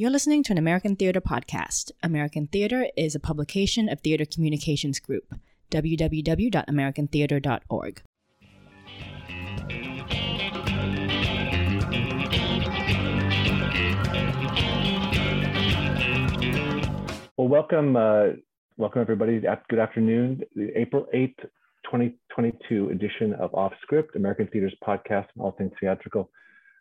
You're listening to an American Theater podcast. American Theater is a publication of Theater Communications Group, www.americantheater.org. Well, welcome, uh, welcome everybody. Good afternoon. The April 8th, 2022 edition of Off Script, American Theater's podcast on all things theatrical.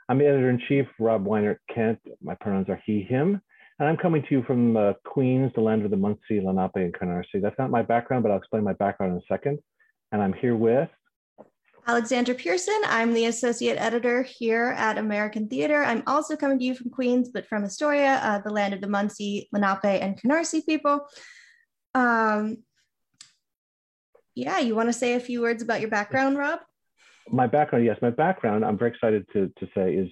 I'm the editor in chief, Rob Weiner Kent. My pronouns are he, him. And I'm coming to you from uh, Queens, the land of the Munsee, Lenape, and Canarsie. That's not my background, but I'll explain my background in a second. And I'm here with Alexandra Pearson. I'm the associate editor here at American Theater. I'm also coming to you from Queens, but from Astoria, uh, the land of the Munsee, Lenape, and Canarsie people. Um, yeah, you want to say a few words about your background, Rob? My background, yes, my background, I'm very excited to, to say is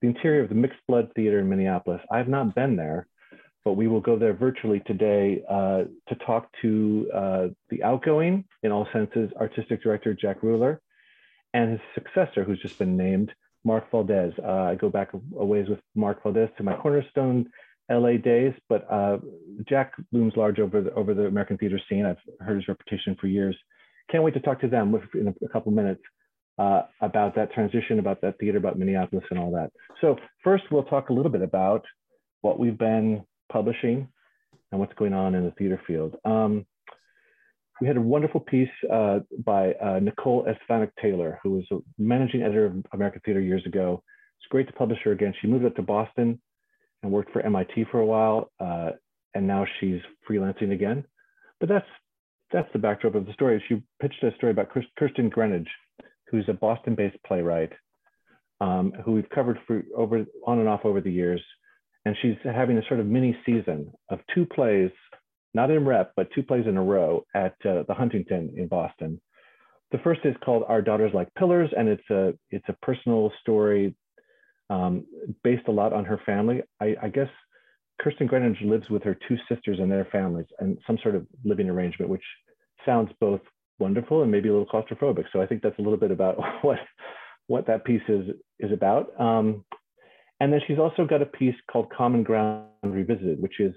the interior of the Mixed Blood Theater in Minneapolis. I've not been there, but we will go there virtually today uh, to talk to uh, the outgoing, in all senses, artistic director Jack Reuler and his successor, who's just been named, Mark Valdez. Uh, I go back a ways with Mark Valdez to my cornerstone LA days, but uh, Jack looms large over the, over the American theater scene. I've heard his reputation for years. Can't wait to talk to them in a, a couple minutes uh, about that transition, about that theater, about Minneapolis and all that. So first we'll talk a little bit about what we've been publishing and what's going on in the theater field. Um, we had a wonderful piece uh, by uh, Nicole Estvanik Taylor, who was a managing editor of American Theater years ago. It's great to publish her again. She moved up to Boston and worked for MIT for a while, uh, and now she's freelancing again. But that's that's the backdrop of the story. She pitched a story about Kirsten Greenidge, who's a Boston-based playwright um, who we've covered for over on and off over the years. And she's having a sort of mini season of two plays, not in rep, but two plays in a row at uh, the Huntington in Boston. The first is called Our Daughters Like Pillars, and it's a it's a personal story um, based a lot on her family. I, I guess Kirsten Greenidge lives with her two sisters and their families and some sort of living arrangement, which sounds both wonderful and maybe a little claustrophobic. So I think that's a little bit about what what that piece is is about. Um, and then she's also got a piece called Common Ground Revisited, which is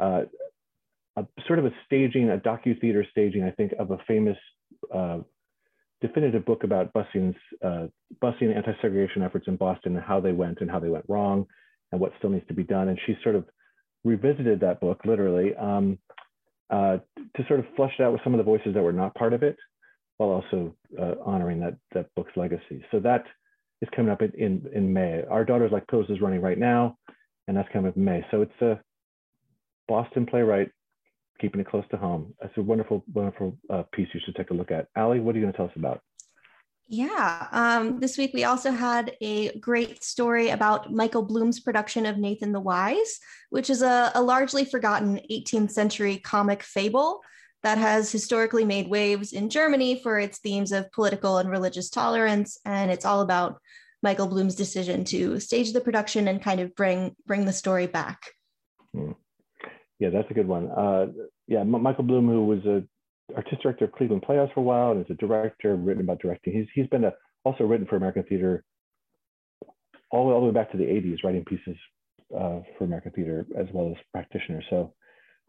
uh, a sort of a staging, a docu theater staging, I think, of a famous uh, definitive book about busing's uh, busing anti-segregation efforts in Boston and how they went and how they went wrong and what still needs to be done. And she sort of revisited that book literally um, uh, to sort of flush it out with some of the voices that were not part of it, while also uh, honoring that that book's legacy. So that is coming up in, in, in May. Our Daughters Like Pillars is running right now, and that's coming up in May. So it's a Boston playwright keeping it close to home. It's a wonderful, wonderful uh, piece you should take a look at. Ali, what are you going to tell us about? Yeah. Um, this week we also had a great story about Michael Bloom's production of Nathan the Wise, which is a, a largely forgotten 18th century comic fable that has historically made waves in Germany for its themes of political and religious tolerance. And it's all about Michael Bloom's decision to stage the production and kind of bring bring the story back. Hmm. Yeah, that's a good one. Uh, yeah, M- Michael Bloom, who was a artistic director of Cleveland Playhouse for a while, and is a director, written about directing. He's he's been a, also written for American theater all, all the way back to the 80s, writing pieces uh, for American theater as well as practitioners. So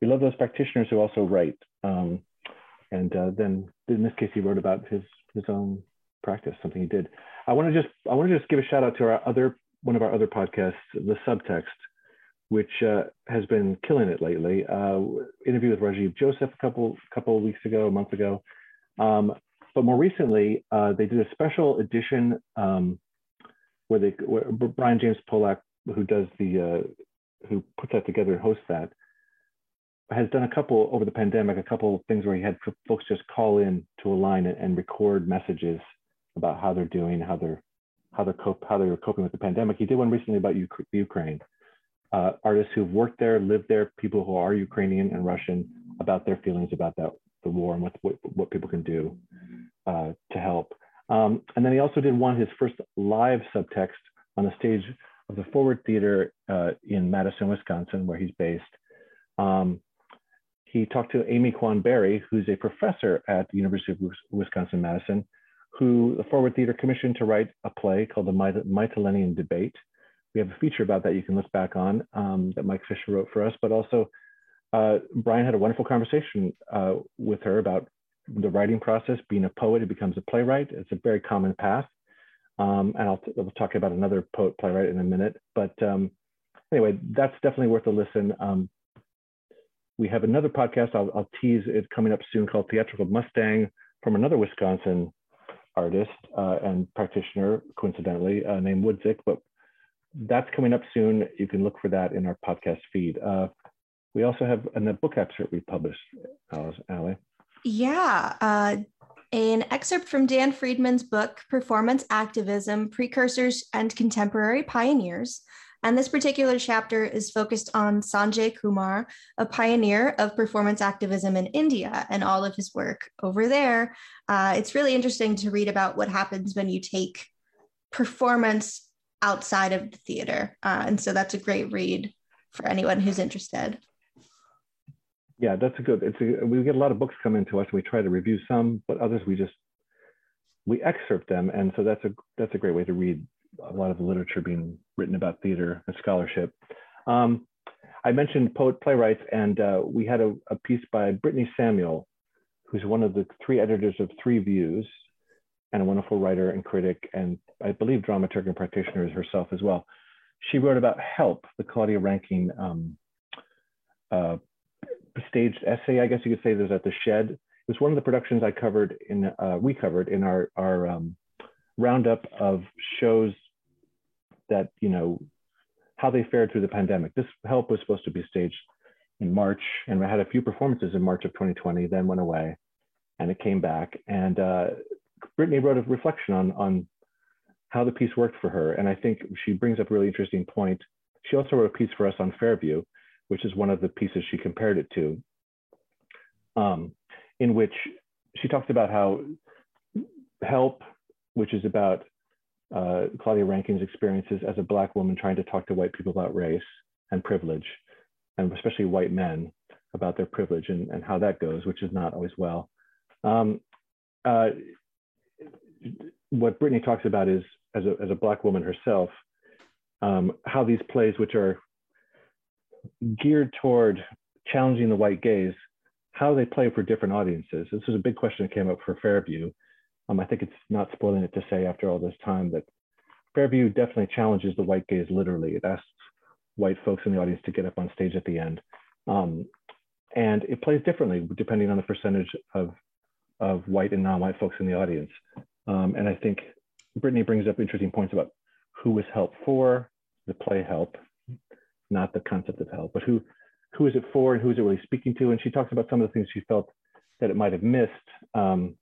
we love those practitioners who also write. Um, and uh, then in this case, he wrote about his his own practice, something he did. I want to just I want to just give a shout out to our other one of our other podcasts, the Subtext, which uh, has been killing it lately. Uh, interview with Rajiv Joseph a couple couple weeks ago, a month ago. Um, but more recently, uh, they did a special edition um, where they where Brian James Polak, who does the uh, who puts that together and hosts that, has done a couple over the pandemic, a couple of things where he had folks just call in to a line and, record messages about how they're doing, how they're how they're cope, how they were coping with the pandemic. He did one recently about Ukraine uh, artists who've worked there, lived there, people who are Ukrainian and Russian about their feelings about that the war and what what, what people can do uh, to help. Um, and then he also did one his first live subtext on the stage of the Forward Theater uh, in Madison, Wisconsin, where he's based. Um, he talked to Amy Quan Barry, who's a professor at the University of Wisconsin Madison, who the Forward Theater commissioned to write a play called The Mytilenean Debate, we have a feature about that you can look back on um, that Mike Fischer wrote for us, but also uh, Brian had a wonderful conversation uh, with her about the writing process, being a poet it becomes a playwright. It's a very common path. Um, and I'll, will talk about another poet playwright in a minute. But um, anyway, that's definitely worth a listen. Um, we have another podcast, I'll, I'll, tease it coming up soon called Theatrical Mustang from another Wisconsin artist uh, and practitioner, coincidentally, uh, named Woodzik. But that's coming up soon. You can look for that in our podcast feed. Uh, we also have a book excerpt we published, Alice, Allie. Yeah, uh, an excerpt from Dan Friedman's book, Performance Activism Precursors and Contemporary Pioneers. And this particular chapter is focused on Sanjay Kumar, a pioneer of performance activism in India, and all of his work over there. Uh, it's really interesting to read about what happens when you take performance outside of the theater. Uh, and so that's a great read for anyone who's interested. Yeah, that's a good. It's a, we get a lot of books come into us, and we try to review some, but others we just we excerpt them, and so that's a that's a great way to read a lot of the literature being written about theater and scholarship. Um, I mentioned poet playwrights, and uh, we had a, a, piece by Brittani Samuel, who's one of the three editors of Three Views, and a wonderful writer and critic, and I believe dramaturg and practitioner herself as well. She wrote about Help, the Claudia Rankine um, uh, staged essay, I guess you could say, there's at the Shed. It was one of the productions I covered in, uh, we covered in our, our um, roundup of shows that, you know, how they fared through the pandemic. This help was supposed to be staged in March and I had a few performances in March of 2020, then went away and it came back. And uh, Brittani wrote a reflection on, on how the piece worked for her. And I think she brings up a really interesting point. She also wrote a piece for us on Fairview, which is one of the pieces she compared it to, um, in which she talks about how help, which is about uh, Claudia Rankine's experiences as a Black woman trying to talk to white people about race and privilege, and especially white men about their privilege and, and how that goes, which is not always well. Um, uh, what Brittani talks about is, as a, as a Black woman herself, um, how these plays, which are geared toward challenging the white gaze, how they play for different audiences. This was a big question that came up for Fairview. Um, I think it's not spoiling it to say after all this time that Fairview definitely challenges the white gaze literally. It asks white folks in the audience to get up on stage at the end. Um, and it plays differently depending on the percentage of, of white and non-white folks in the audience. Um, and I think Brittani brings up interesting points about who was help for, the play help, not the concept of help, but who who is it for and who is it really speaking to? And she talks about some of the things she felt that it might have missed. Um,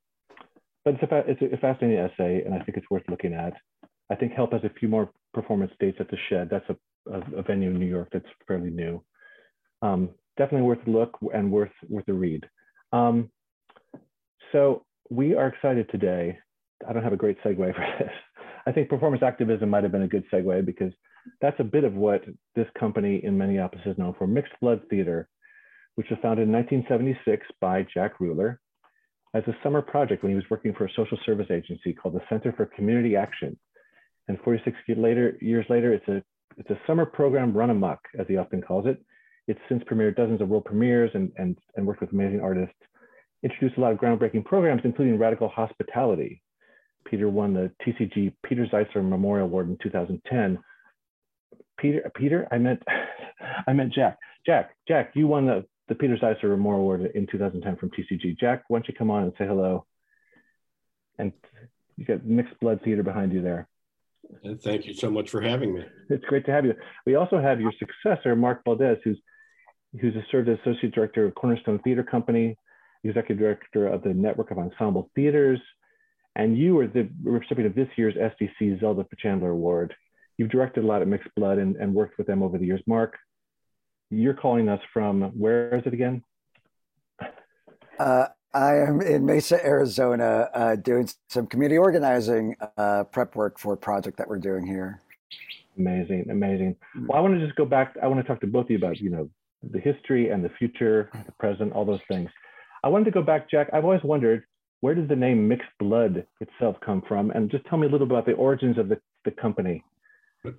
but it's a, it's a fascinating essay, and I think it's worth looking at. I think Help has a few more performance dates at the Shed. That's a, a, a venue in New York that's fairly new. Um, definitely worth a look and worth worth a read. Um, so we are excited today. I don't have a great segue for this. I think performance activism might have been a good segue because that's a bit of what this company in Minneapolis is known for, Mixed Blood Theater, which was founded in 1976 by Jack Reuler as a summer project when he was working for a social service agency called the Center for Community Action. And 46 later, years later, it's a, it's a summer program run amok, as he often calls it. It's since premiered dozens of world premieres and, and, and worked with amazing artists, introduced a lot of groundbreaking programs, including Radical Hospitality. Peter won the TCG Peter Zeisler Memorial Award in 2010 Peter, Peter, I meant, I meant Jack. Jack, Jack, you won the, the Peter Zeisler Memorial Award in 2010 from TCG. Jack, why don't you come on and say hello? And you got mixed blood theater behind you there. And thank you so much for having me. It's great to have you. We also have your successor, Mark Valdez, who's who's served as associate director of Cornerstone Theater Company, executive director of the Network of Ensemble Theaters, and you are the recipient of this year's SDC Zelda Fichandler Award you've directed a lot at Mixed Blood and, and worked with them over the years. Mark, you're calling us from where is it again? Uh, I am in Mesa, Arizona, uh, doing some community organizing uh, prep work for a project that we're doing here. Amazing, amazing. Hmm. Well, I want to just go back. I want to talk to both of you about, you know, the history and the future, the present, all those things. I wanted to go back, Jack. I've always wondered where did the name Mixed Blood itself come from, and just tell me a little about the origins of the, the company.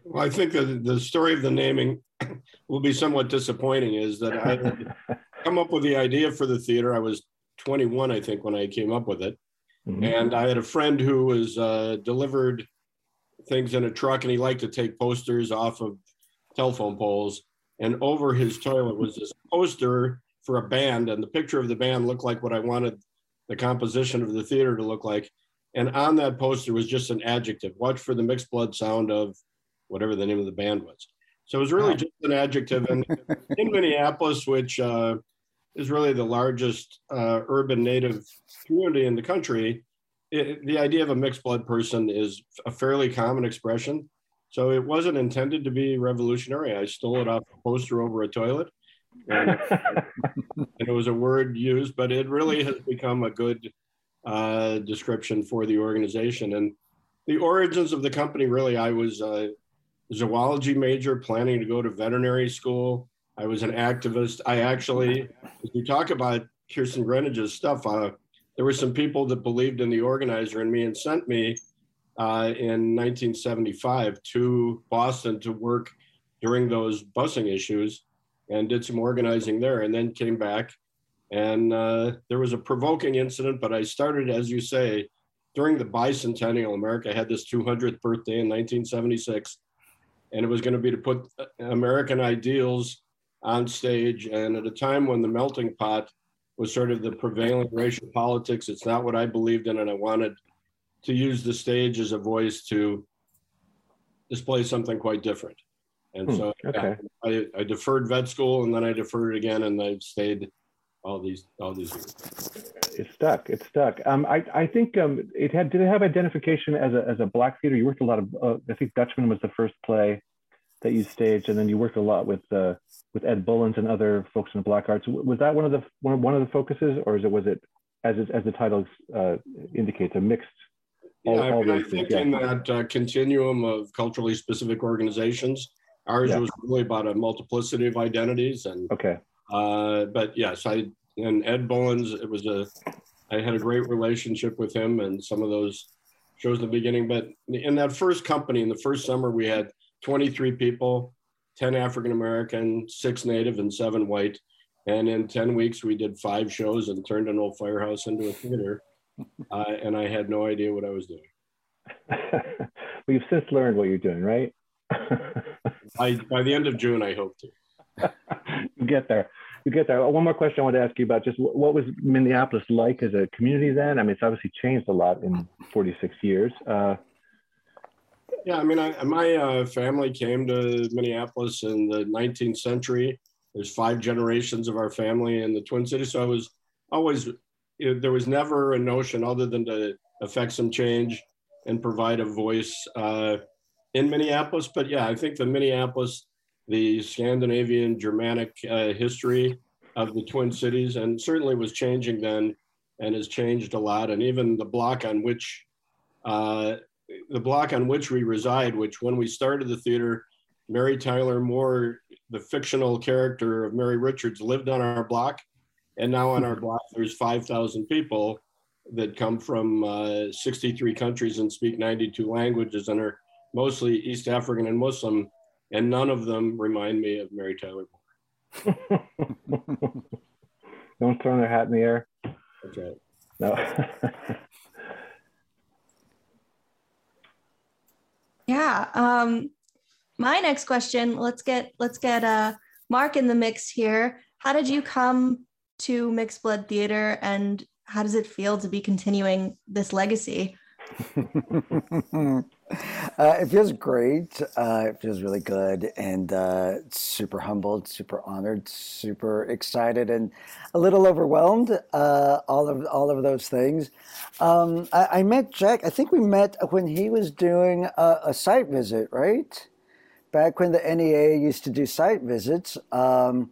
Well, I think the story of the naming will be somewhat disappointing. Is that I come up with the idea for the theater. I was 21, I think, when I came up with it, Mhm. and I had a friend who was uh, delivered things in a truck, and he liked to take posters off of telephone poles. And over his toilet was this poster for a band, and the picture of the band looked like what I wanted the composition of the theater to look like. And on that poster was just an adjective. Watch for the mixed blood sound of whatever the name of the band was. So it was really just an adjective. And in Minneapolis, which uh, is really the largest uh, urban native community in the country, it, the idea of a mixed blood person is a fairly common expression. So it wasn't intended to be revolutionary. I stole it off a poster over a toilet. And, and it was a word used, but it really has become a good uh, description for the organization. And the origins of the company really, I was a zoology major planning to go to veterinary school. I was an activist. I actually, as we talk about Kirsten Greenidge's stuff, uh, there were some people that believed in the organizer and me and sent me uh, in 1975 to Boston to work during those busing issues and did some organizing there and then came back. And uh, there was a provoking incident, but I started, as you say, during the bicentennial. America had this 200th birthday in 1976, and it was going to be to put uh, American ideals on stage. And at a time when the melting pot was sort of the prevailing racial politics, it's not what I believed in, and I wanted to use the stage as a voice to display something quite different. And Hmm, so okay. I, I deferred vet school and then I deferred it again and I've stayed all these all these years. it's stuck. It's stuck. Um, I, I think um, it had. Did it have identification as a as a black theater? You worked a lot of. Uh, I think Dutchman was the first play that you staged, and then you worked a lot with uh, with Ed Bullins and other folks in the Black Arts. Was that one of the one, one of the focuses, or is it was it as it, as the title uh, indicates a mixed? all- Yeah, I, all mean, I think yeah. in that uh, continuum of culturally specific organizations, ours Yeah. was really about a multiplicity of identities. And Okay. uh, but yes, I and Ed Bullins, it was a I had a great relationship with him and some of those shows in the beginning. But in that first company, in the first summer, we had 23 people, 10 African American, six Native, and seven white. And in 10 weeks, we did five shows and turned an old firehouse into a theater. Uh, and I had no idea what I was doing. well, you've since learned what you're doing, right? I, by the end of June, I hope to. you get there. You get there. One more question I want to ask you about just what was Minneapolis like as a community then? I mean, it's obviously changed a lot in 46 years. Uh, Yeah, I mean, I, my uh, family came to Minneapolis in the 19th century. There's five generations of our family in the Twin Cities. So I was always, there was never a notion other than to affect some change and provide a voice uh, in Minneapolis. But yeah, I think the Minneapolis, the Scandinavian Germanic uh, history of the Twin Cities, and certainly was changing then and has changed a lot. And even the block on which uh, the block on which we reside, which when we started the theater, Mary Tyler Moore, the fictional character of Mary Richards, lived on our block. And now on our block, there's 5,000 people that come from uh, 63 countries and speak 92 languages and are mostly East African and Muslim. And none of them remind me of Mary Tyler Moore. Don't throwing their hat in the air. That's right. No. Yeah. Um, my next question. Let's get let's get uh, Mark in the mix here. How did you come to Mixed Blood Theater, and how does it feel to be continuing this legacy? uh, it feels great. Uh, it feels really good and uh, super humbled, super honored, super excited, and a little overwhelmed. Uh, all of all of those things. Um, I, I met Jack. I think we met when he was doing a, a site visit, right? Back when the NEA used to do site visits. Um,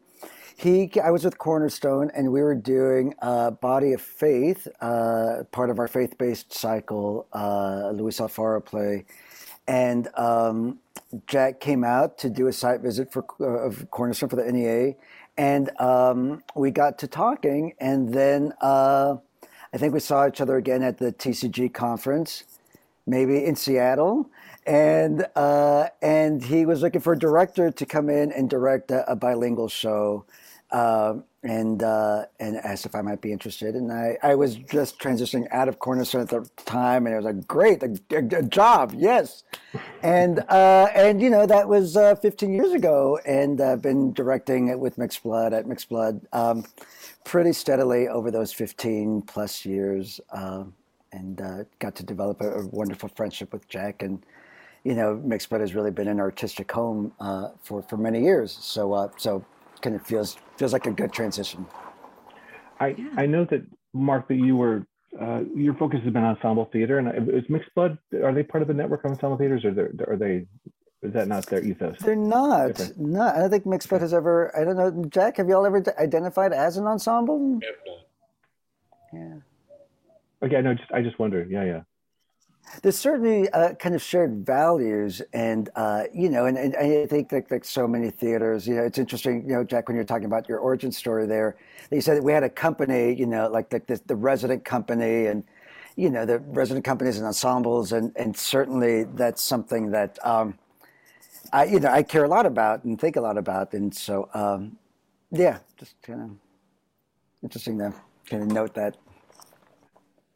he i was with cornerstone and we were doing uh, body of faith uh, part of our faith-based cycle uh, luis alfaro play. And um, jack came out to do a site visit for uh, of cornerstone for the nea and um, we got to talking and then uh, i think we saw each other again at the tcg conference maybe in seattle. And uh, and he was looking for a director to come in and direct a, a bilingual show, uh, and uh, and asked if I might be interested. And I, I was just transitioning out of Cornerstone at the time, and it was like, great, a, a, a job, yes. And uh, and you know that was uh, 15 years ago, and I've been directing with Mixed Blood at Mixed Blood um, pretty steadily over those 15 plus years. Um, and uh, got to develop a, a, wonderful friendship with Jack. And you know, Mixed Blood has really been an artistic home uh, for for many years. So so kind of feels feels like a good transition. I yeah. I know that Mark that you were. Uh, your focus has been ensemble theater, and is Mixed Blood? Are they part of the network of ensemble theaters, or are they? Is that not their ethos? They're not. No, I don't think Mixed Blood has ever. I don't know, Jack. Have you all ever identified as an ensemble? Yeah. Okay, no, just I just wonder. Yeah, yeah. There's certainly uh, kind of shared values, and uh, you know, and, and, I think like like so many theaters, you know, it's interesting, you know, Jack, when you're talking about your origin story there, you said that we had a company, you know, like the, the, the resident company, and you know, the resident companies and ensembles, and and certainly that's something that um, I, you know, I care a lot about and think a lot about, and so um, yeah, just kind of interesting to kind of note that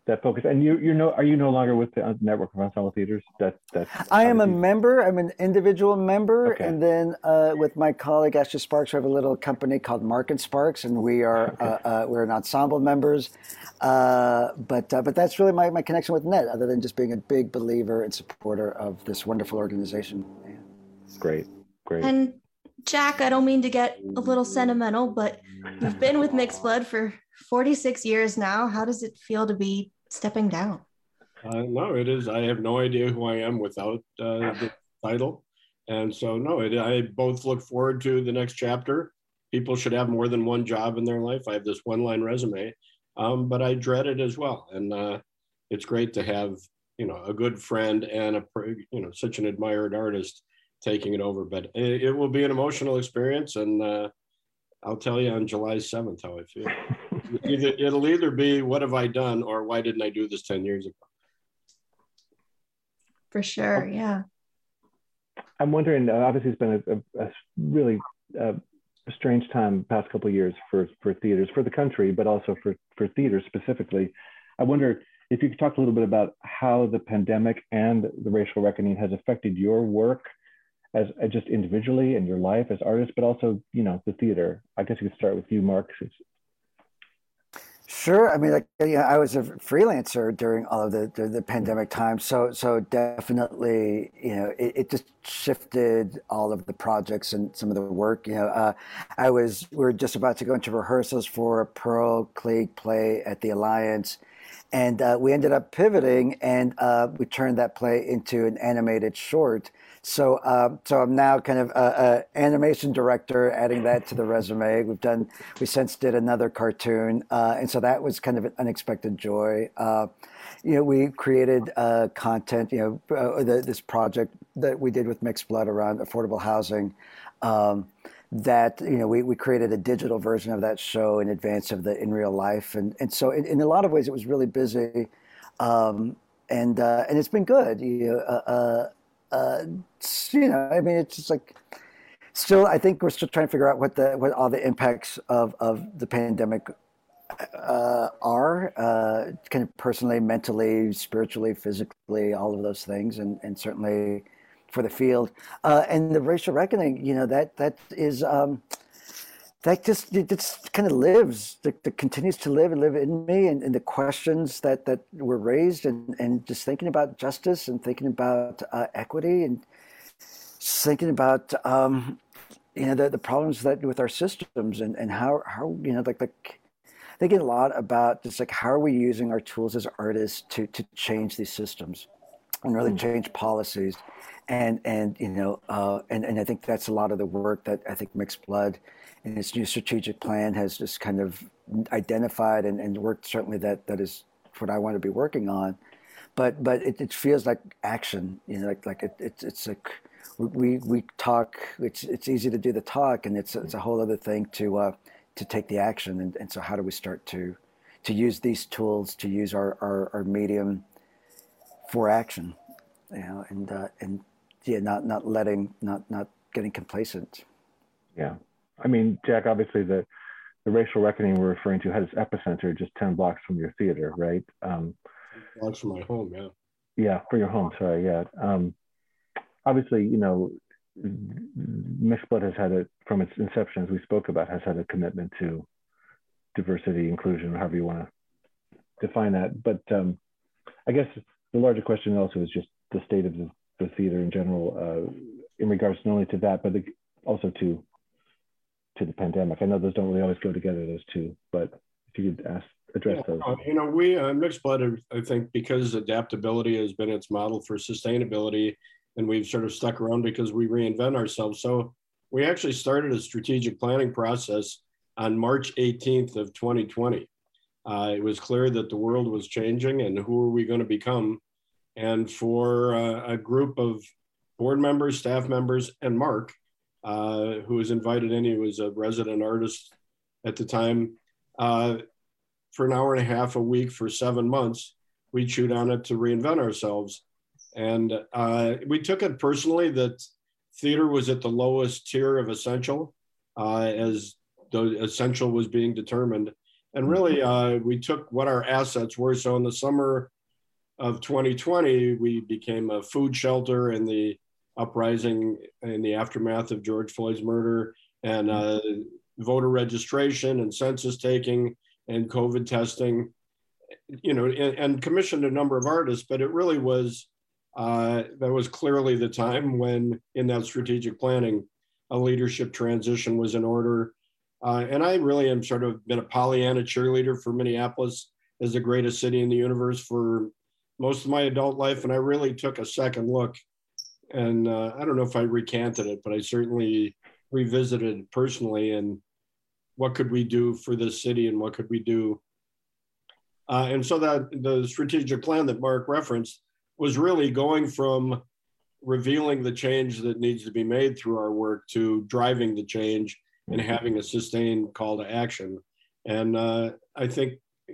that focus. And you you know are you no longer with the uh, network of ensemble theaters? That that I am a member. I'm an individual member, okay. and then uh, with my colleague Ashley Sparks, we have a little company called Mark and Sparks, and we are okay. uh, uh, we're an ensemble members. Uh, but uh, but that's really my, my connection with Net, other than just being a big believer and supporter of this wonderful organization. Yeah. Great, great. And Jack, I don't mean to get a little sentimental, but you've been with Mixed Blood for 46 years now. How does it feel to be stepping down? Uh, no, it is. I have no idea who I am without uh, the title. And so, no, it, I both look forward to the next chapter. People should have more than one job in their life. I have this one line resume, um, but I dread it as well. And uh, it's great to have, you know, a good friend and a, you know, such an admired artist taking it over. But it, it will be an emotional experience. And uh, I'll tell you on July 7th how I feel. either, it'll either be what have I done or why didn't I do this 10 years ago? For sure, yeah. I'm wondering, uh, obviously, it's been a, a, a really uh, strange time past couple years for, for theaters, for the country, but also for, for theaters specifically. I wonder if you could talk a little bit about how the pandemic and the racial reckoning has affected your work as, as just individually and your life as artists, but also, you know, the theater. I guess you could start with you, Mark, Sure. I mean, like, yeah, I was a freelancer during all of the, the, the pandemic time. So, so definitely, you know, it, it, just shifted all of the projects and some of the work. You know, uh, I was, we were just about to go into rehearsals for a Pearl Cleage play at the Alliance. And uh, we ended up pivoting and uh, we turned that play into an animated short. So, um, so I'm now kind of a, a, animation director, adding that to the resume. We've done, we since did another cartoon, uh, and so that was kind of an unexpected joy. Uh, you know, we created uh, content. You know, uh, the, this project that we did with Mixed Blood around affordable housing. Um, that you know, we, we created a digital version of that show in advance of the in real life, and and so in, in a lot of ways it was really busy. Um, and uh, and it's been good. You know, uh, uh, you know, I mean, it's just like still. I think we're still trying to figure out what the what all the impacts of of the pandemic uh, are, uh, kind of personally, mentally, spiritually, physically, all of those things, and and certainly for the field uh, and the racial reckoning. You know that that is. Um, that just it just kind of lives that, that, continues to live and live in me and, and, the questions that that were raised and and just thinking about justice and thinking about uh, equity and thinking about um, you know the, the problems that with our systems and and how how you know like like thinking a lot about just like how are we using our tools as artists to to change these systems and really mm. change policies and and you know uh, and and I think that's a lot of the work that I think Mixed Blood and its new strategic plan has just kind of identified and, and worked certainly that that is what I want to be working on. But but it, it feels like action, you know, like like it, it's it's like we we talk. It's it's easy to do the talk, and it's it's a whole other thing to uh, to take the action. And, and so how do we start to to use these tools to use our our, our medium for action? you know, and uh, and yeah, not not letting, not not getting complacent. Yeah, I mean, Jack, obviously the the racial reckoning we're referring to has its epicenter just ten blocks from your theater, right? Um, blocks from my home, yeah. Yeah, for your home. Sorry, yeah. Um, obviously, you know, Mixed Blood has had it from its inception, as we spoke about, has had a commitment to diversity, inclusion, however you want to define that. But um, I guess the larger question also is just the state of the, the theater in general, uh, in regards not only to that, but also to to the pandemic. I know those don't really always go together, those two, but if you could ask address yeah, those. You know, we uh, mixed blood. I think because adaptability has been its model for sustainability, and we've sort of stuck around because we reinvent ourselves. So we actually started a strategic planning process on March 18th of 2020. Uh, it was clear that the world was changing and who are we going to become? And for uh, a group of board members, staff members, and Mark, uh, who was invited in, he was a resident artist at the time, uh, for an hour and a half a week for seven months, we chewed on it to reinvent ourselves. And uh, we took it personally that theater was at the lowest tier of essential uh, as the essential was being determined. And really, uh, we took what our assets were. So in the summer of 2020, we became a food shelter in the uprising in the aftermath of George Floyd's murder and uh, voter registration and census taking and COVID testing, you know, and, and commissioned a number of artists, but it really was, uh, that was clearly the time when in that strategic planning, a leadership transition was in order uh, and I really am sort of been a Pollyanna cheerleader for Minneapolis as the greatest city in the universe for most of my adult life. And I really took a second look. And uh, I don't know if I recanted it, but I certainly revisited personally and what could we do for this city and what could we do. Uh, and so that the strategic plan that Mark referenced was really going from revealing the change that needs to be made through our work to driving the change and having a sustained call to action. And uh, I think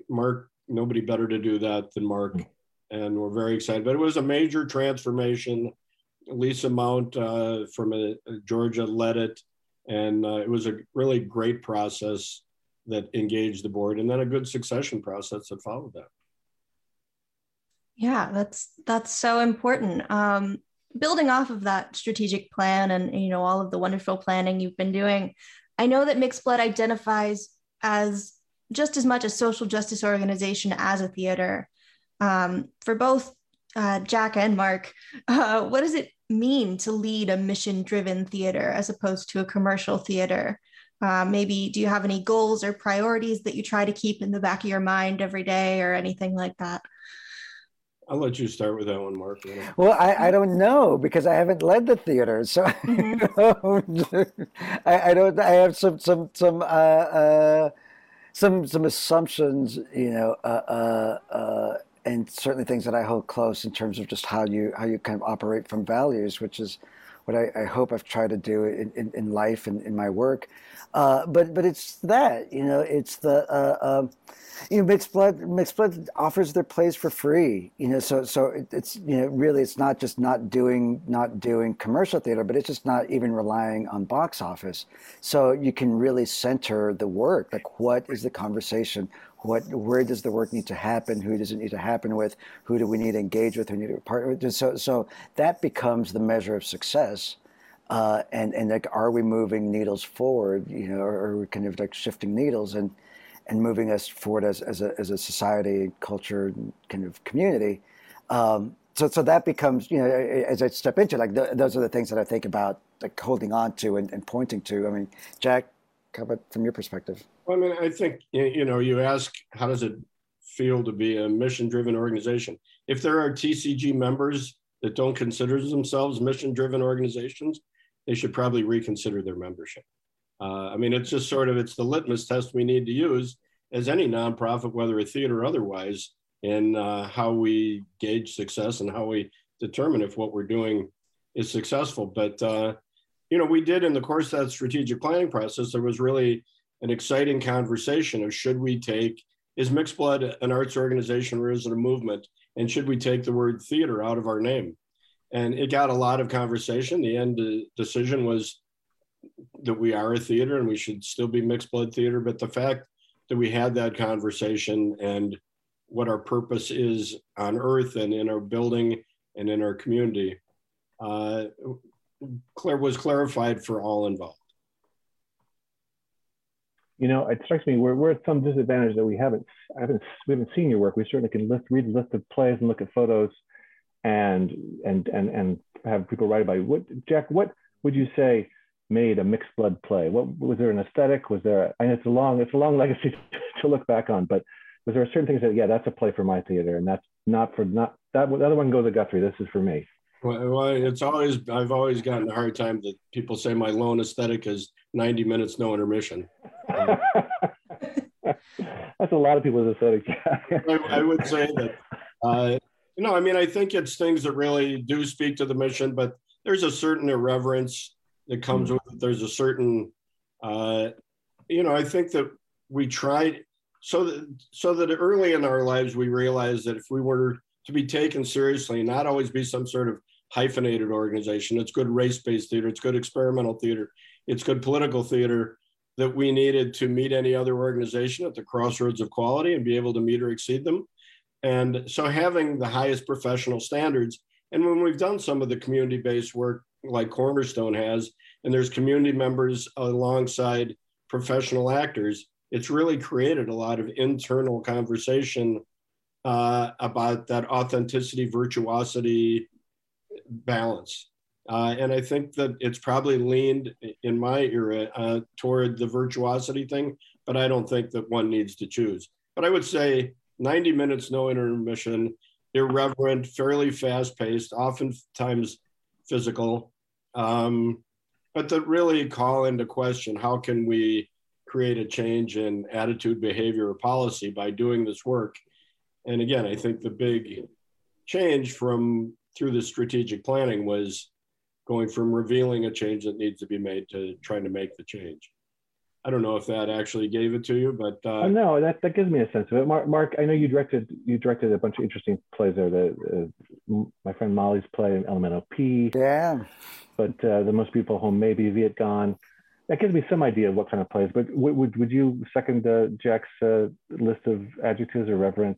Mark, nobody better to do that than Mark. And we're very excited. But it was a major transformation. Lisa Mount uh, from a, uh, Georgia led it. And uh, it was a really great process that engaged the board and then a good succession process that followed that. Yeah, that's that's so important. Um, building off of that strategic plan and you know all of the wonderful planning you've been doing I know that Mixed Blood identifies as just as much a social justice organization as a theater. Um, for both uh, Jack and Mark, uh, what does it mean to lead a mission driven theater as opposed to a commercial theater? Uh, maybe do you have any goals or priorities that you try to keep in the back of your mind every day or anything like that? I'll let you start with that one, Mark. Well, I, I don't know because I haven't led the theater, so mm-hmm. I, I, don't. I have some some some uh, uh, some some assumptions, you know, uh, uh, uh, and certainly things that I hold close in terms of just how you how you kind of operate from values, which is what I, I hope I've tried to do in, in, in life and in my work. Uh, but but it's that you know, it's the um, you know, mixed blood mixed blood offers their plays for free. You know, so so it, it's you know really it's not just not doing not doing commercial theater, but it's just not even relying on box office. So you can really center the work. Like, what is the conversation? What where does the work need to happen? Who does it need to happen with? Who do we need to engage with? Who need to partner with? So so that becomes the measure of success. Uh, and and like, are we moving needles forward? You know, or are we kind of like shifting needles and and moving us forward as, as, a, as a society, culture, kind of community. Um, so, so that becomes, you know, as I step into, like, th- those are the things that I think about, like, holding on to and, and pointing to. I mean, Jack, how about from your perspective? Well, I mean, I think, you know, you ask, how does it feel to be a mission driven organization? If there are TCG members that don't consider themselves mission driven organizations, they should probably reconsider their membership. Uh, I mean, it's just sort of it's the litmus test we need to use as any nonprofit, whether a theater or otherwise, in uh, how we gauge success and how we determine if what we're doing is successful. But uh, you know, we did in the course of that strategic planning process. There was really an exciting conversation of should we take is Mixed Blood an arts organization or is it a movement? And should we take the word theater out of our name? and it got a lot of conversation. The end decision was that we are a theater and we should still be mixed blood theater. But the fact that we had that conversation and what our purpose is on earth and in our building and in our community uh, was clarified for all involved. You know, it strikes me we're, we're at some disadvantage that we haven't, haven't we haven't seen your work. We certainly can list, read list of plays and look at photos, and and and and have people write about you. What Jack? What would you say made a mixed blood play? What was there an aesthetic? Was there? I know it's a long it's a long legacy to look back on, but was there a certain things that yeah that's a play for my theater and that's not for not that the other one goes to Guthrie. This is for me. Well, it's always I've always gotten a hard time that people say my lone aesthetic is 90 minutes no intermission. That's a lot of people's aesthetic. I, I, would say that. Uh, you know, I mean, I think it's things that really do speak to the mission, but there's a certain irreverence that comes mm. with it. There's a certain, uh, you know, I think that we tried so that so that early in our lives we realized that if we were to be taken seriously, not always be some sort of hyphenated organization. It's good race-based theater. It's good experimental theater. It's good political theater that we needed to meet any other organization at the crossroads of quality and be able to meet or exceed them. And so having the highest professional standards, and when we've done some of the community-based work like Cornerstone has, and there's community members alongside professional actors, it's really created a lot of internal conversation uh, about that authenticity, virtuosity balance. Uh, and I think that it's probably leaned in my era uh, toward the virtuosity thing, but I don't think that one needs to choose. But I would say 90 minutes, no intermission, irreverent, fairly fast paced, oftentimes physical, um, but that really call into question how can we create a change in attitude, behavior, or policy by doing this work. And again, I think the big change from through the strategic planning was going from revealing a change that needs to be made to trying to make the change. I don't know if that actually gave it to you, but uh, uh, no, that, that gives me a sense of it. Mark, Mark, I know you directed you directed a bunch of interesting plays there. The uh, my friend Molly's play Elemental P. Yeah. But uh, the most beautiful home maybe Vietgone. That gives me some idea of what kind of plays. But would would, would you second uh, Jack's uh, list of adjectives? Irreverent,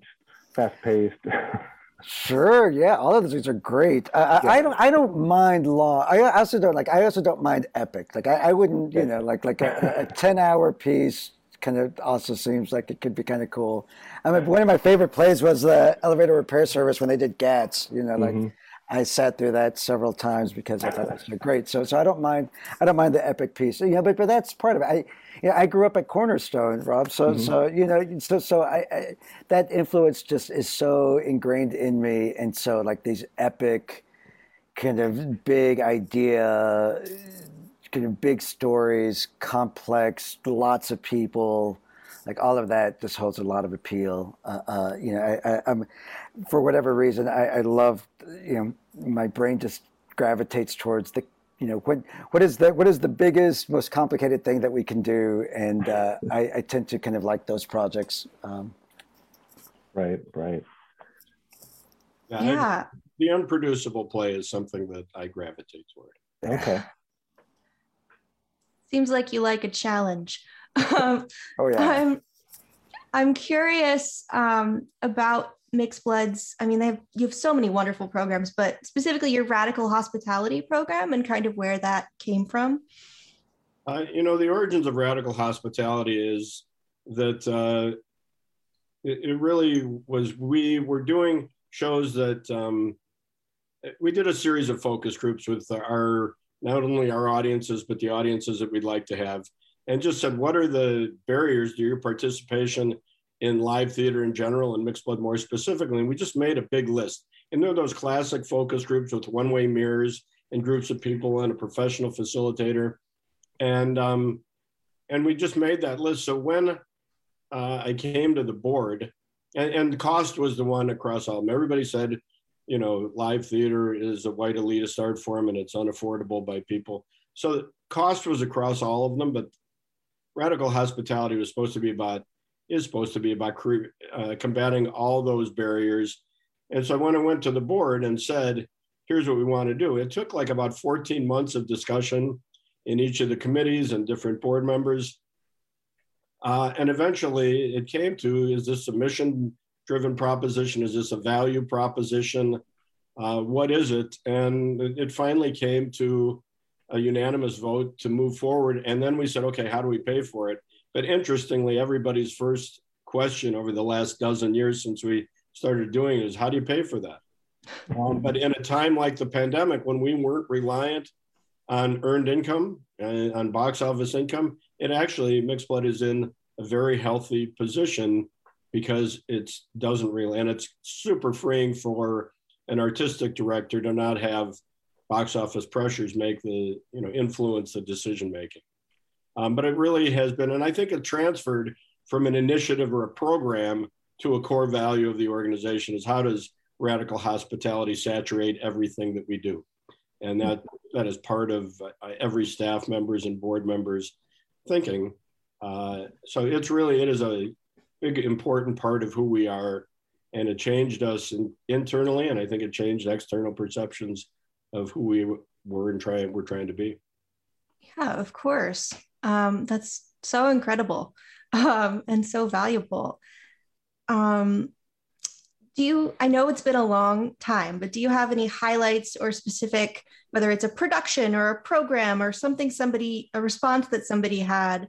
fast paced. Sure, yeah, all of those things are great. I, yeah. I, don't, I don't mind long. I also don't like. I also don't mind epic. Like I, I wouldn't, you know, like like a, a ten-hour piece kind of also seems like it could be kind of cool. I mean, one of my favorite plays was the elevator repair service when they did Gatz. You know, like mm-hmm. I sat through that several times because I thought it was so great. So, so I don't mind. I don't mind the epic piece. You know, but but that's part of it. I, you know, I grew up at Cornerstone, Rob. So mm-hmm. so you know, so so I, I, that influence just is so ingrained in me, and so like these epic, kind of big idea, kind of big stories, complex, lots of people like all of that just holds a lot of appeal. Uh, uh, you know, I, am for whatever reason, I, I, love, you know, my brain just gravitates towards the, you know, what what is the what is the biggest, most complicated thing that we can do, and uh, I, I, tend to kind of like those projects. Um, right, right. Yeah. yeah. the unproducible play is something that I gravitate toward. Okay. Seems like you like a challenge. Um, oh yeah. I'm I'm curious um, about mixed bloods. I mean, they have you have so many wonderful programs, but specifically your radical hospitality program and kind of where that came from. Uh, you know, the origins of radical hospitality is that uh, it, it, really was. We were doing shows that um, we did a series of focus groups with our not only our audiences but the audiences that we'd like to have and just said, what are the barriers to your participation in live theater in general and mixed blood more specifically? And we just made a big list. And there are those classic focus groups with one-way mirrors and groups of people and a professional facilitator. And um, and we just made that list. So when uh, I came to the board, and, and cost was the one across all of them. Everybody said, you know, live theater is a white elitist art form and it's unaffordable by people. So cost was across all of them, but radical hospitality was supposed to be about is supposed to be about uh, combating all those barriers. And so when I went to the board and said, here's what we want to do. It took like about 14 months of discussion in each of the committees and different board members. Uh, and eventually it came to is this a mission driven proposition? Is this a value proposition? Uh, what is it? And it finally came to a unanimous vote to move forward. And then we said, okay, how do we pay for it? But interestingly, everybody's first question over the last dozen years since we started doing it is how do you pay for that? Um, but in a time like the pandemic, when we weren't reliant on earned income and on box office income, it actually mixed blood is in a very healthy position because it doesn't really, and it's super freeing for an artistic director to not have box office pressures make the you know influence the decision making. Um, but it really has been, and I think it transferred from an initiative or a program to a core value of the organization is how does radical hospitality saturate everything that we do? And that that is part of uh, every staff members and board members thinking. Uh, so it's really it is a big important part of who we are and it changed us in, internally and i think it changed external perceptions of who we were and trying we're trying to be. Yeah of course um, that's so incredible um, and so valuable. Um, do you i know it's been a long time but do you have any highlights or specific whether it's a production or a program or something somebody a response that somebody had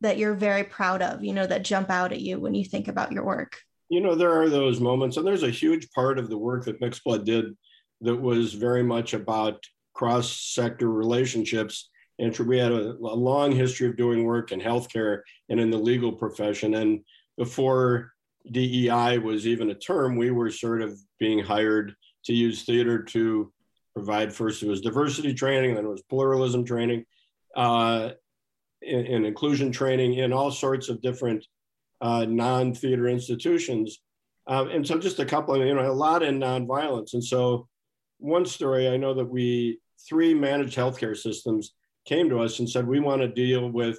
that you're very proud of you know that jump out at you when you think about your work? You know there are those moments and there's a huge part of the work that mixed blood did that was very much about cross sector relationships and we had a, a long history of doing work in healthcare and in the legal profession and before DEI was even a term, we were sort of being hired to use theater to provide first it was diversity training, then it was pluralism training, uh, and, and, inclusion training in all sorts of different uh, non-theater institutions. Um, and so just a couple of, you know, a lot in nonviolence. And so one story, I know that we, three managed healthcare systems came to us and said, we want to deal with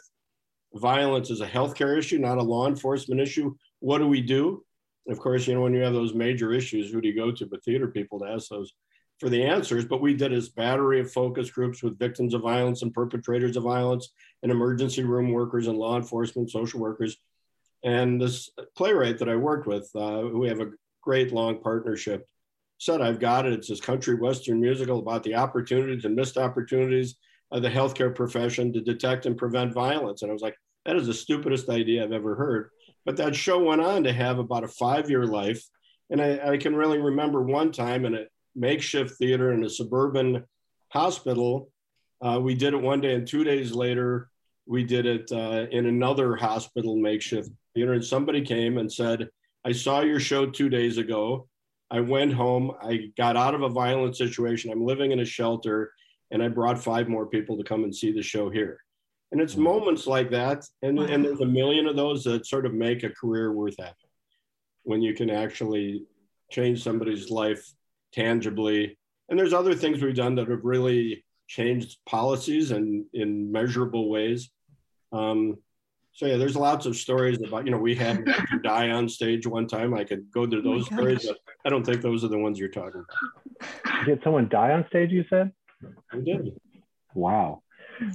violence as a healthcare issue, not a law enforcement issue what do we do? Of course, you know, when you have those major issues, who do you go to but theater people to ask those for the answers? But we did this battery of focus groups with victims of violence and perpetrators of violence and emergency room workers and law enforcement, social workers. And this playwright that I worked with, uh, we have a great long partnership, said, I've got it. It's this country western musical about the opportunities and missed opportunities the healthcare profession to detect and prevent violence. And I was like, that is the stupidest idea I've ever heard. But that show went on to have about a five year life. And I, I can really remember one time in a makeshift theater in a suburban hospital. Uh, we did it one day, and two days later, we did it uh, in another hospital makeshift theater. And somebody came and said, I saw your show two days ago. I went home. I got out of a violent situation. I'm living in a shelter, and I brought five more people to come and see the show here. And it's mm-hmm. moments like that, and, wow. and there's a million of those that sort of make a career worth having when you can actually change somebody's life tangibly. And there's other things we've done that have really changed policies and in measurable ways. Um, so yeah, there's lots of stories about, you know, we had die on stage one time. I could go to oh those oh stories, but I don't think those are the ones you're talking about. Did someone die on stage, you said? We did. Wow.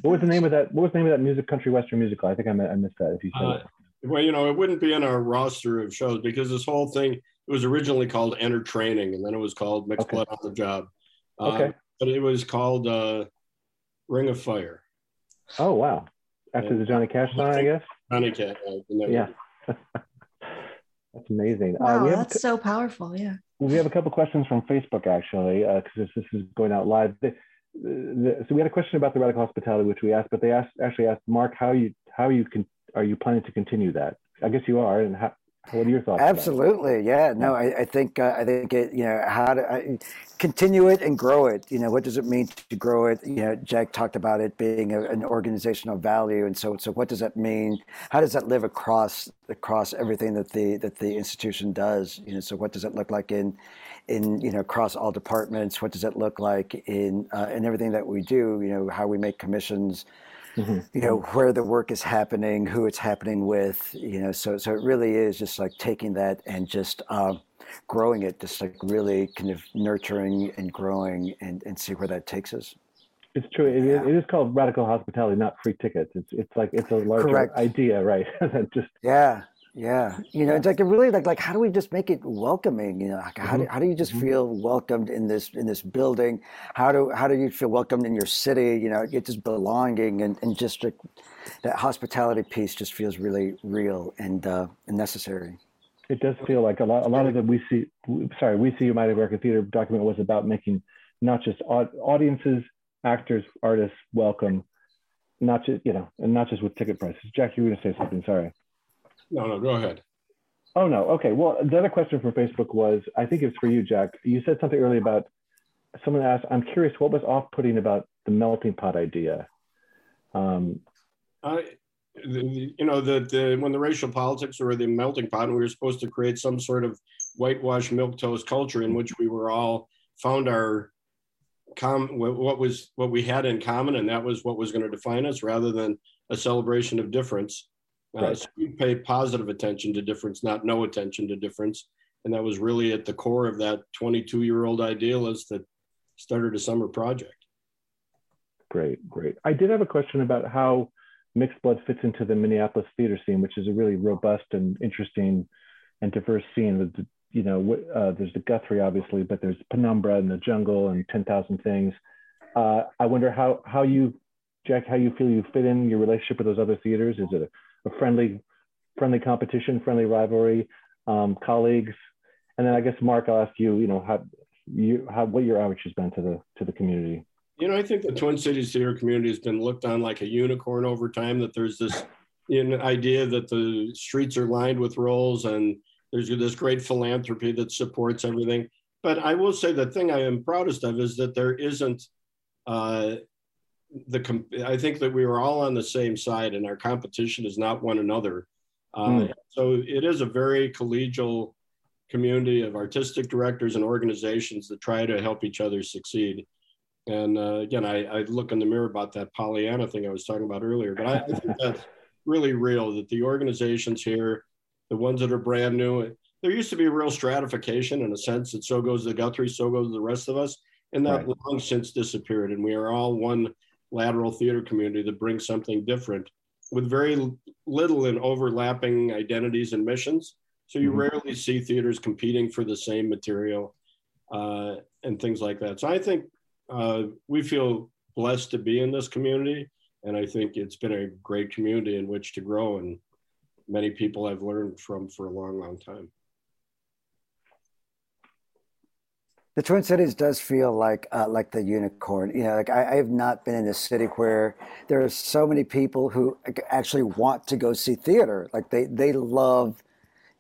What was the name of that? What was the name of that music country western musical? I think I, I missed that. If you said uh, it. Well, you know, it wouldn't be in our roster of shows because this whole thing it was originally called Enter Training, and then it was called Mixed okay. Blood on the Job. Uh, okay. But it was called uh, Ring of Fire. Oh wow! After and, the Johnny Cash song, I guess. Johnny Cash. Uh, yeah. that's amazing. Uh, wow, that's so powerful. Yeah. We have a couple questions from Facebook actually, because this, this is going out live the, so we had a question about the radical hospitality, which we asked, but they asked actually asked Mark how you how you can are you planning to continue that? I guess you are, and how, what are your thoughts? Absolutely, yeah. No, I, I, think uh, I think it. You know, how to uh, continue it and grow it. You know, what does it mean to grow it? You know, Jack talked about it being a, an organizational value, and so so what does that mean? How does that live across across everything that the that the institution does? You know, so what does it look like in in you know across all departments? What does it look like in uh, in everything that we do? You know how we make commissions mm-hmm. you know, where the work is happening, who it's happening with, you know. So so it really is just like taking that and just uh, growing it, just like really kind of nurturing and growing and, and see where that takes us. It's true. It, yeah. it is called radical hospitality, not free tickets. It's it's like it's a larger Correct. idea, right? just yeah, yeah. You know, it's like really like like how do we just make it welcoming? You know, like how do mm-hmm. how do you just mm-hmm. feel welcomed in this in this building? How do how do you feel welcomed in your city? You know, get just belonging and and just like, that hospitality piece just feels really real and uh, and necessary. It does feel like a lot a lot of the we see sorry we see You White American Theater document was about making not just audiences actors, artists welcome, not just you know, and not just with ticket prices. Jack, you were going to say something. Sorry. No, no, go ahead. Oh no. Okay. Well, the other question from Facebook was, I think it's for you, Jack. You said something earlier about someone asked. I'm curious, what was off-putting about the melting pot idea? Um, I, the, you know, that the, when the racial politics were the melting pot, and we were supposed to create some sort of whitewashed milk toast culture in which we were all found our com what was what we had in common, and that was what was going to define us, rather than a celebration of difference. Uh, right. so we pay positive attention to difference, not no attention to difference, and that was really at the core of that 22 year old idealist that started a summer project. Great, great. I did have a question about how mixed blood fits into the Minneapolis theater scene, which is a really robust and interesting and diverse scene with you know, uh, there's the Guthrie, obviously, but there's Penumbra and the Jungle and 10,000 Things. Uh, I wonder how, how you, Jack, how you feel you fit in your relationship with those other theaters. Is it a, a friendly, friendly competition, friendly rivalry, um, colleagues? And then I guess, Mark, I'll ask you, you know, how, you, how, what your outreach has been to the, to the community. You know, I think the Twin Cities theater community has been looked on like a unicorn over time, that there's this you know, idea that the streets are lined with rolls and there's this great philanthropy that supports everything. But I will say the thing I am proudest of is that there isn't uh, the. I think that we were all on the same side, and our competition is not one another. Uh, mm. So it is a very collegial community of artistic directors and organizations that try to help each other succeed. And uh, again, I, I, look in the mirror about that Pollyanna thing I was talking about earlier, but I, I think that's really real that the organizations here the ones that are brand new. There used to be a real stratification in a sense that so goes the Guthrie, so goes the rest of us. And that right. long since disappeared. And we are all one lateral theater community that brings something different with very little in overlapping identities and missions. So you mm-hmm. rarely see theaters competing for the same material uh, and things like that. So I think uh, we feel blessed to be in this community. And I think it's been a great community in which to grow and many people I've learned from for a long, long time. The Twin Cities does feel like uh, like the unicorn. You know, like I, I, have not been in a city where there are so many people who actually want to go see theater. Like they they love.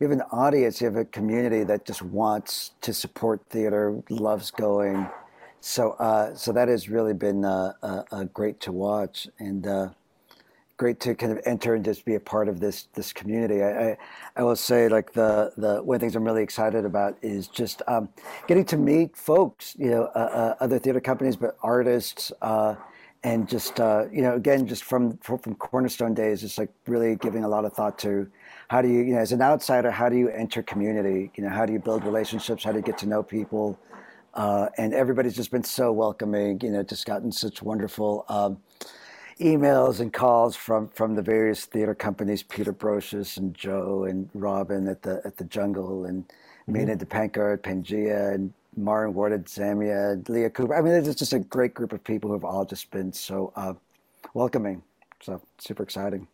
You have an audience. You have a community that just wants to support theater, loves going. So uh, so that has really been uh, uh great to watch and uh, great to kind of enter and just be a part of this this community. I, I, I will say like the the one of the things I'm really excited about is just um, getting to meet folks, you know, uh, uh, other theater companies, but artists, uh, and just uh, you know, again, just from from Cornerstone days, just like really giving a lot of thought to how do you, you know, as an outsider, how do you enter community? You know, how do you build relationships? How do you get to know people? Uh, and everybody's just been so welcoming. You know, just gotten such wonderful. Um, emails and calls from from the various theater companies, Peter Brosius and Joe and Robin at the at the Jungle and mm-hmm. Meena Dipankar at Pangea and Marin Ward at Zamia, Leah Cooper. I mean, it's just a great group of people who have all just been so uh, welcoming. So super exciting.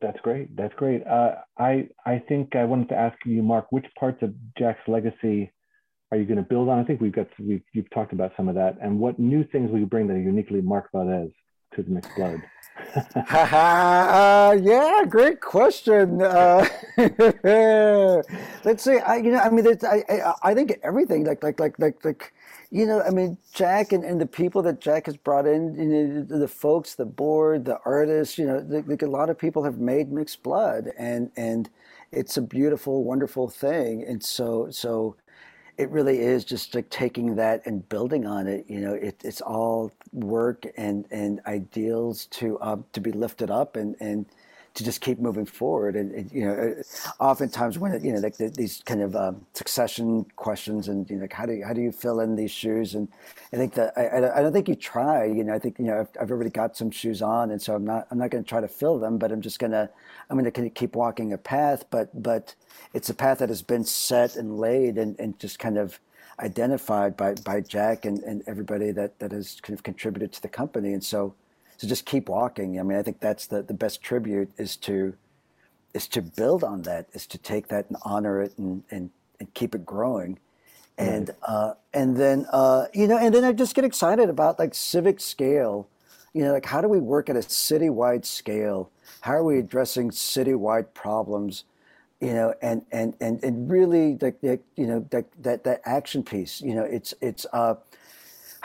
That's great. That's great. Uh, I I think I wanted to ask you, Mark, which parts of Jack's legacy are you going to build on? I think we've got we've you've talked about some of that, and what new things will you bring that are uniquely Mark Valdez? To the mixed blood? uh, yeah, great question. Uh, let's see. I, you know, I mean, I, I, I think everything, like, like, like, like, like, you know, I mean, Jack and, and the people that Jack has brought in, you know, the folks, the board, the artists, you know, like a lot of people have made mixed blood, and and it's a beautiful, wonderful thing. And so, so it really is just like taking that and building on it. You know, it, it's all work and and ideals to um, to be lifted up and and to just keep moving forward. And, and you know, uh, oftentimes when you know like the, these kind of um, succession questions and you know like how do you, how do you fill in these shoes? And I think that I, I don't think you try. You know, I think you know I've, I've already got some shoes on, and so I'm not I'm not going to try to fill them, but I'm just gonna I'm going to keep walking a path. But but it's a path that has been set and laid and, and just kind of identified by, by Jack and, and everybody that, that has kind of contributed to the company. And so so just keep walking. I mean, I think that's the, the best tribute is to is to build on that, is to take that and honor it and, and, and keep it growing. And right. uh, and then uh, you know, and then I just get excited about like civic scale. You know, like how do we work at a citywide scale? How are we addressing citywide problems? You know, and and and and really like you know that that that action piece. You know, it's it's uh,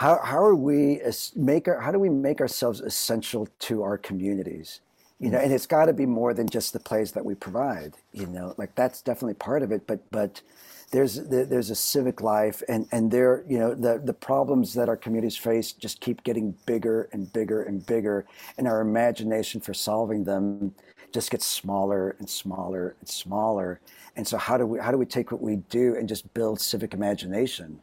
how, how are we make our, how do we make ourselves essential to our communities? You know mm. and it's got to be more than just the plays that we provide you know like that's definitely part of it but but there's there's a civic life and and there you know the the problems that our communities face just keep getting bigger and bigger and bigger and our imagination for solving them just gets smaller and smaller and smaller. And so how do we how do we take what we do and just build civic imagination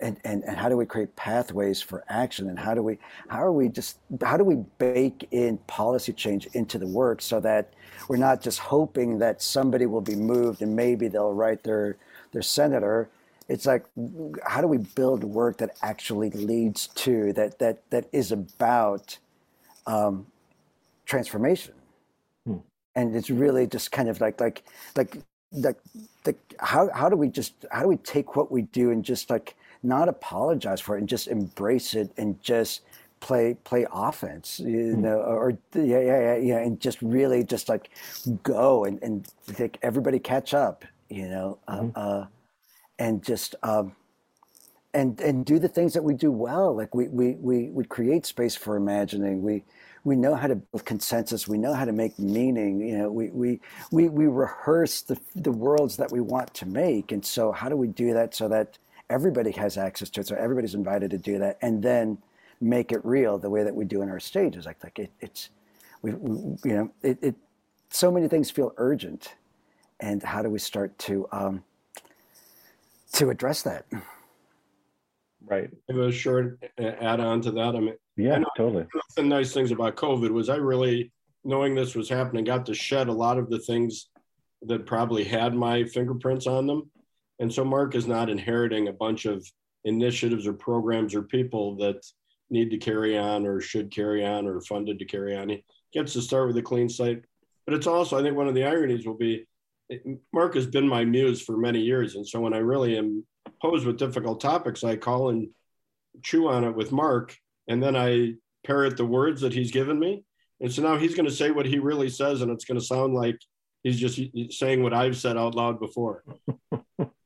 and, and, and how do we create pathways for action? And how do we how are we just how do we bake in policy change into the work so that we're not just hoping that somebody will be moved and maybe they'll write their their senator? It's like how do we build work that actually leads to that that that is about um, transformation? Hmm. and it's really just kind of like like like like, like how, how do we just how do we take what we do and just like not apologize for it and just embrace it and just play play offense, you hmm. know, or, yeah, yeah, yeah, yeah, and just really just like go and and think everybody catch up, you know, uh, mm-hmm. uh, and just um, and and do the things that we do well. Like we we we we create space for imagining. We we know how to build consensus. We know how to make meaning. You know, we we we we rehearse the the worlds that we want to make. And so, how do we do that so that everybody has access to it, so everybody's invited to do that, and then make it real the way that we do in our stages. Like like it, it's we, we, you know it, it so many things feel urgent, and how do we start to um, to address that? Right. I have a short add on to that. I mean, yeah, totally. the nice things about COVID was I really, knowing this was happening, got to shed a lot of the things that probably had my fingerprints on them. And so Mark is not inheriting a bunch of initiatives or programs or people that need to carry on or should carry on or funded to carry on. He gets to start with a clean slate. But it's also, I think one of the ironies will be Mark has been my muse for many years. And so when I really am posed with difficult topics, I call and chew on it with Mark. And then I parrot the words that he's given me. And so now he's going to say what he really says, and it's going to sound like he's just saying what I've said out loud before.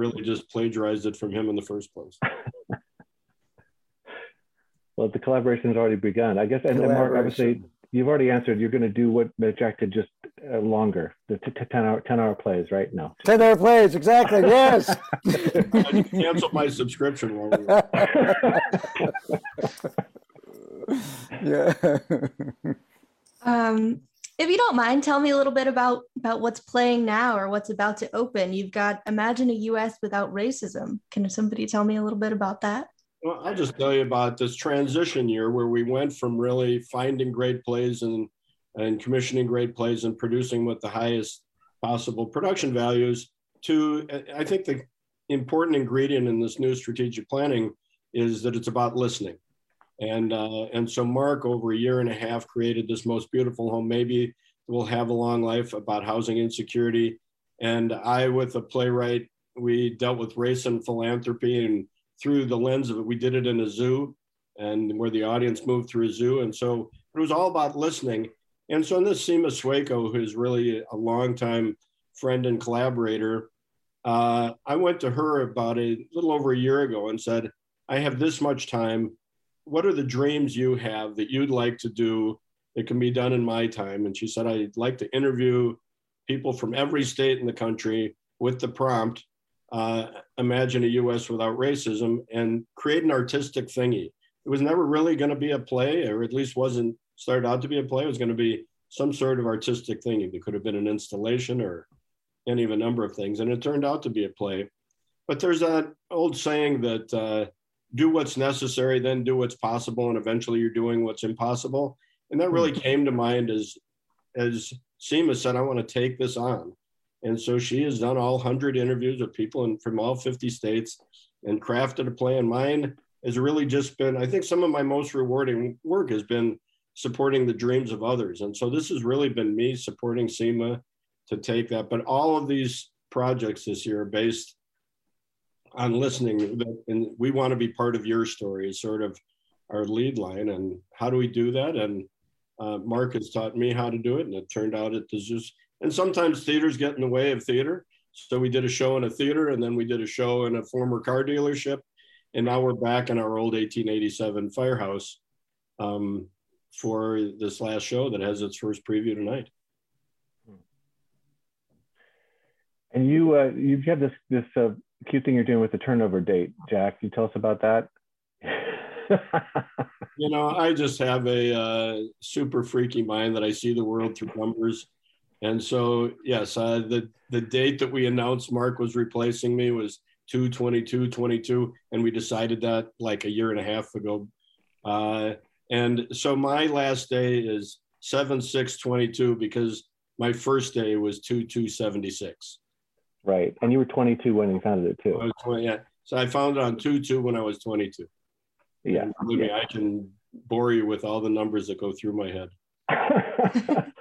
when I really just plagiarized it from him in the first place. well, the collaboration has already begun. I guess, and, and Mark, obviously, you've already answered. You're going to do what Jack did just uh, longer, the t- t- 10 hour 10 hour plays, right? No. 10 hour plays, exactly. Yes. I canceled my subscription. yeah. Um, if you don't mind, tell me a little bit about about what's playing now or what's about to open. You've got Imagine a US without racism. Can somebody tell me a little bit about that? Well, I'll just tell you about this transition year where we went from really finding great plays and and commissioning great plays and producing with the highest possible production values to I think the important ingredient in this new strategic planning is that it's about listening. And, uh, and so Mark, over a year and a half, created this most beautiful home, maybe will have a long life about housing insecurity. And I, with a playwright, we dealt with race and philanthropy. And through the lens of it, we did it in a zoo and where the audience moved through a zoo. And so it was all about listening. And so in this Seema Sueko, who's really a longtime friend and collaborator, uh, I went to her about a little over a year ago and said, I have this much time what are the dreams you have that you'd like to do that can be done in my time? And she said, I'd like to interview people from every state in the country with the prompt uh, imagine a U.S. without racism and create an artistic thingy. It was never really going to be a play, or at least wasn't started out to be a play. It was going to be some sort of artistic thingy. It could have been an installation or any of a number of things, and it turned out to be a play. But there's that old saying that uh, do what's necessary, then do what's possible, and eventually you're doing what's impossible. And that really hmm. came to mind as as Seema said, I want to take this on. And so she has done all 100 interviews with people in, from all 50 states and crafted a plan. Mine has really just been, I think some of my most rewarding work has been supporting the dreams of others. And so this has really been me supporting Seema to take that. But all of these projects this year are based on listening. That and we want to be part of your story, sort of our lead line. And how do we do that? And uh, Mark has taught me how to do it. And it turned out it just, and sometimes theaters get in the way of theater. So we did a show in a theater and then we did a show in a former car dealership. And now we're back in our old 1887 firehouse. Um, for this last show that has its first preview tonight. And you uh, you have this this uh, cute thing you're doing with the turnover date, Jack. Can you tell us about that? you know, I just have a uh, super freaky mind that I see the world through numbers. And so, yes, uh, the the date that we announced Mark was replacing me was 222 22 and we decided that like a year and a half ago uh, and so my last day is 7 6 22 because my first day was 2 2 76. Right. And you were 22 when you founded it too. I was 20, yeah. So I found it on 2 2 when I was 22. Yeah. And believe yeah. me, I can bore you with all the numbers that go through my head.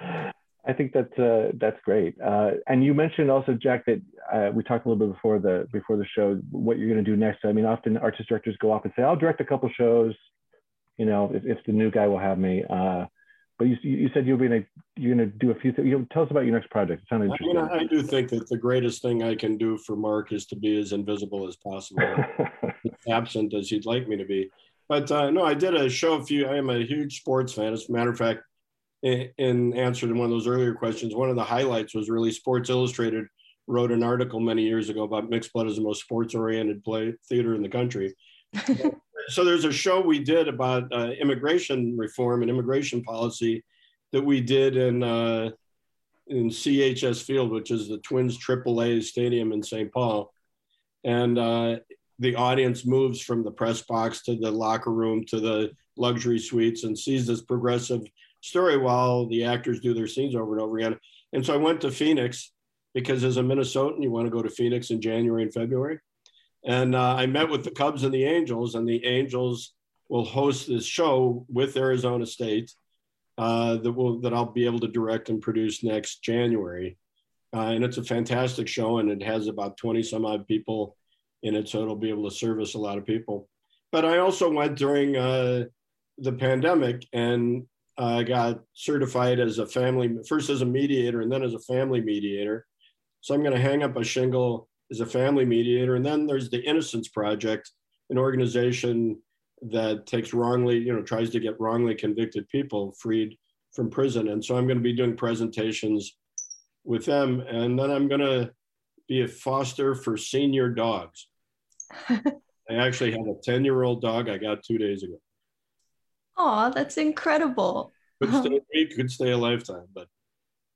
I think that's uh, that's great. Uh, and you mentioned also, Jack, that uh, we talked a little bit before the before the show what you're going to do next. I mean, often artist directors go off and say, "I'll direct a couple shows," you know, if, if the new guy will have me. But you, you said you're gonna you're gonna do a few things. You know, tell us about your next project. It sounded interesting. I, mean, I do think that the greatest thing I can do for Mark is to be as invisible as possible, absent as he'd like me to be. But uh, no, I did a show a few. I am a huge sports fan. As a matter of fact, in, in answer to one of those earlier questions, one of the highlights was really Sports Illustrated wrote an article many years ago about Mixed Blood as the most sports-oriented play theater in the country. so there's a show we did about uh, immigration reform and immigration policy that we did in uh, in CHS Field, which is the Twins AAA stadium in St. Paul, and uh, the audience moves from the press box to the locker room to the luxury suites and sees this progressive story while the actors do their scenes over and over again. And so I went to Phoenix because as a Minnesotan, you want to go to Phoenix in January and February. And uh, I met with the Cubs and the Angels, and the Angels will host this show with Arizona State uh, that will that I'll be able to direct and produce next January. Uh, and it's a fantastic show, and it has about 20 some odd people in it, so it'll be able to service a lot of people. But I also went during uh, the pandemic and I got certified as a family, first as a mediator and then as a family mediator. So I'm going to hang up a shingle is a family mediator. And then there's the Innocence Project, an organization that takes wrongly, you know, tries to get wrongly convicted people freed from prison. And so I'm going to be doing presentations with them. And then I'm going to be a foster for senior dogs. I actually have a 10 year old dog I got two days ago. Oh, that's incredible. Could stay a week, could stay a lifetime, but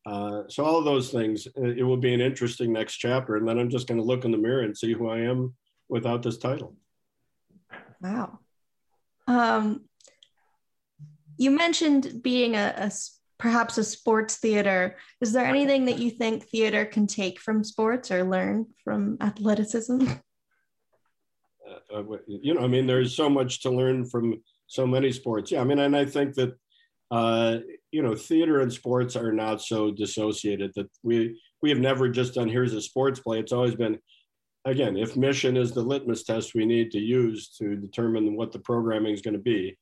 uh, so all of those things, uh, it will be an interesting next chapter. And then I'm just going to look in the mirror and see who I am without this title. Wow. Um, you mentioned being a, a perhaps a sports theater. Is there anything that you think theater can take from sports or learn from athleticism? Uh, uh you know, I mean, there's so much to learn from so many sports. Yeah, I mean, and I think that uh, you know, theater and sports are not so dissociated that we we have never just done here's a sports play. It's always been, again, if mission is the litmus test we need to use to determine what the programming is going to be,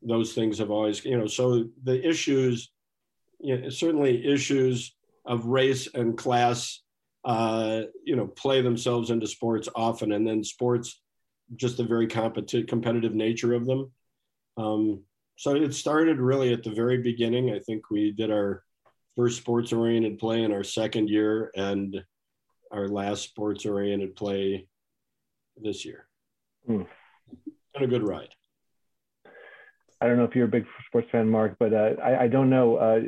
those things have always, you know, so the issues, you know, certainly issues of race and class, uh, you know, play themselves into sports often, and then sports, just the very competitive competitive nature of them. Um, so it started really at the very beginning. I think we did our first sports oriented play in our second year, and our last sports oriented play this year. Hmm. Been a good ride. I don't know if you're a big sports fan, Mark, but uh, I, I, don't know. Uh,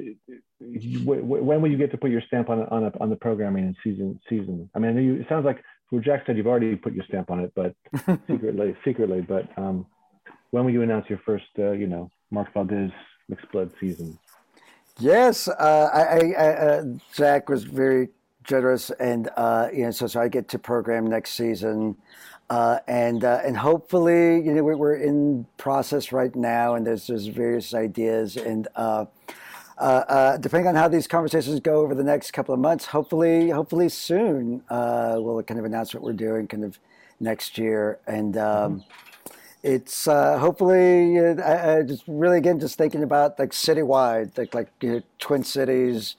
when will you get to put your stamp on on, a, on the programming in season season? I mean, I you, it sounds like well, Jack said you've already put your stamp on it, but secretly, secretly. But um, when will you announce your first, uh, you know, Mark Valdez mixed blood season? Yes, uh, I, I, uh, Jack was very generous, and uh, you know, so so I get to program next season. Uh, and uh, and hopefully, you know, we're, we're in process right now, and there's there's various ideas, and uh, uh, uh, depending on how these conversations go over the next couple of months, hopefully, hopefully soon, uh, we'll kind of announce what we're doing, kind of next year, and. Um, mm-hmm. It's hopefully just really again just thinking about like citywide, like like you know, Twin Cities,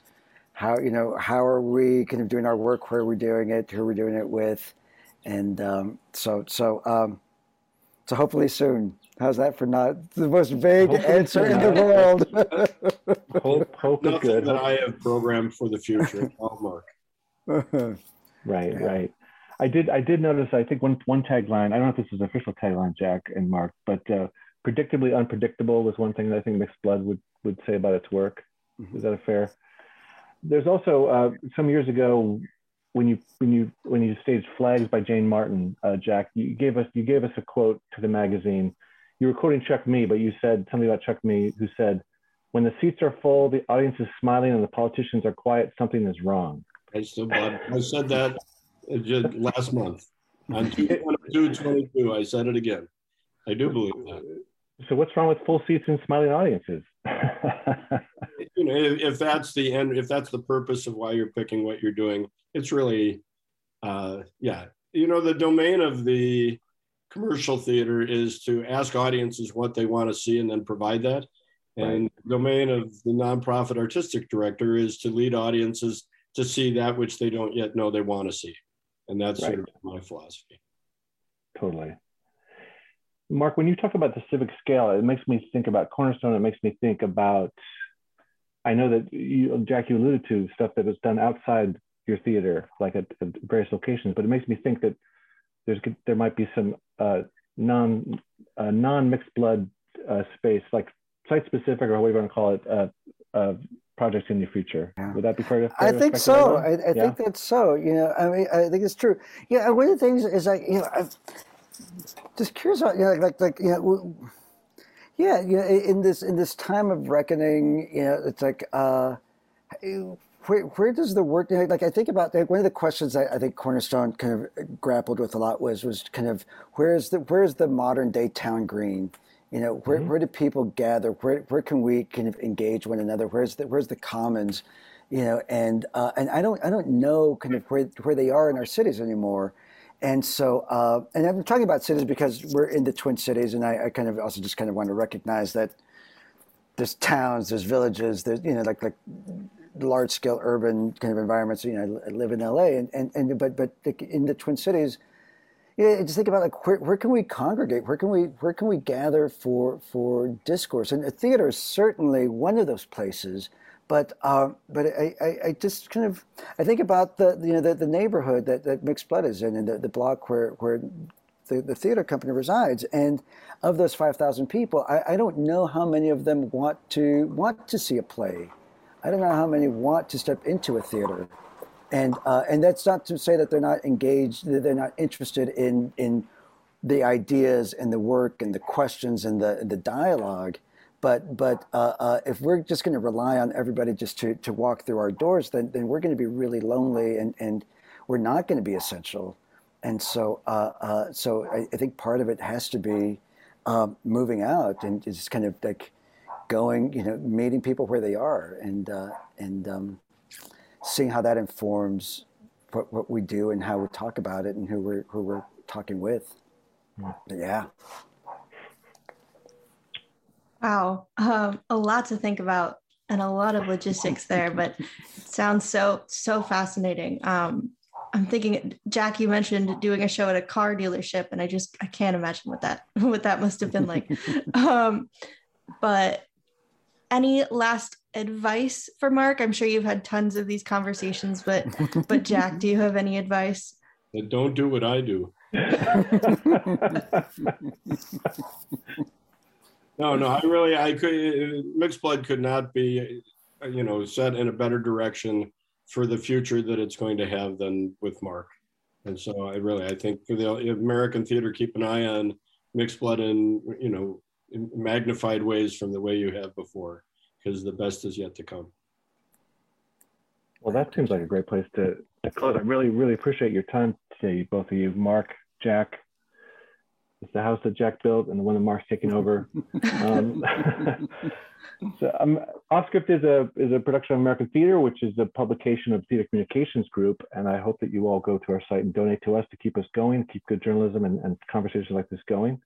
how you know how are we kind of doing our work, where are we doing it, who are we doing it with, and um, so so um, so hopefully soon. How's that for not the most vague Hopefully answer in the world? hope, hope is good. that I have programmed for the future. Mark. right, yeah. right. I did. I did notice. I think one one tagline. I don't know if this is official tagline, Jack and Mark, but uh, predictably unpredictable was one thing that I think Mixed Blood would would say about its work. Mm-hmm. Is that a fair? There's also uh, some years ago when you when you when you staged Flags by Jane Martin, uh, Jack, you gave us you gave us a quote to the magazine. You were quoting Chuck Mee, but you said something about Chuck Mee who said, "When the seats are full, the audience is smiling, and the politicians are quiet. Something is wrong." I still I said that just last month on 222. I said it again. I do believe that. So what's wrong with full seats and smiling audiences? you know, if, if, that's the end, if that's the purpose of why you're picking what you're doing, it's really, uh, yeah. You know, the domain of the commercial theater is to ask audiences what they want to see and then provide that. And the domain of the nonprofit artistic director is to lead audiences to see that which they don't yet know they want to see. And that's right. sort of my philosophy. Totally. Mark, when you talk about the civic scale, it makes me think about Cornerstone. It makes me think about, I know that you, Jack, you alluded to stuff that was done outside your theater, like at, at various locations, but it makes me think that there's there might be some uh, non uh, non mixed blood uh, space, like site specific or whatever you want to call it, uh, uh, projects in the future. Yeah. Would that be fair? I think so. I, I yeah? think that's so. You know, I mean, I think it's true. Yeah, one of the things is like, you know, I'm just curious about, you know, like, like, you know, yeah, you know, in this in this time of reckoning, you know, it's like. Uh, where, where does the work like I think about like one of the questions I, I, think Cornerstone kind of grappled with a lot was was kind of where's the where's the modern day town green you know where, mm-hmm. where do people gather where, where can we kind of engage one another where's the where's the commons you know and uh, and I don't I don't know kind of where where they are in our cities anymore and so uh, and I'm talking about cities because we're in the Twin Cities and I, I kind of also just kind of want to recognize that there's towns, there's villages, there's you know like like large scale urban kind of environments. You know, I live in LA, and, and, and but but in the Twin Cities, yeah, just think about like where, where can we congregate? Where can we where can we gather for for discourse? And the theater is certainly one of those places. But uh, but I, I, I, just kind of I think about the you know the, the neighborhood that, that Mixed Blood is in and the, the block where where the, the theater company resides. And of those five thousand people, I, I don't know how many of them want to want to see a play I don't know how many want to step into a theater. And, uh, and that's not to say that they're not engaged, that they're not interested in, in the ideas and the work and the questions and the, the dialogue. But, but uh, uh, if we're just going to rely on everybody just to, to walk through our doors, then, then we're going to be really lonely and, and we're not going to be essential. And so, uh, uh, so I, I, think part of it has to be um, moving out and just kind of like going, you know, meeting people where they are and uh, and um, seeing how that informs what, what we do and how we talk about it and who we're who we're talking with. But yeah. Wow, um, a lot to think about and a lot of logistics there, but it sounds so so fascinating. Um, I'm thinking, Jack, you mentioned doing a show at a car dealership, and I just I can't imagine what that what that must have been like. um, but any last advice for Mark? I'm sure you've had tons of these conversations, but but Jack, do you have any advice? don't do what I do. no, no, I really, I could, mixed blood could not be, you know, set in a better direction for the future that it's going to have than with Mark. And so I really, I think for the American theater, keep an eye on mixed blood in, you know, in magnified ways from the way you have before, because the best is yet to come. Well, that seems like a great place to, to close. I really, really appreciate your time today, both of you, Mark, Jack. It's the house that Jack built and the one that Mark's taking over. um, so, um, Offscript is a is a production of American Theater, which is a publication of Theater Communications Group, and I hope that you all go to our site and donate to us to keep us going, keep good journalism and, and conversations like this going.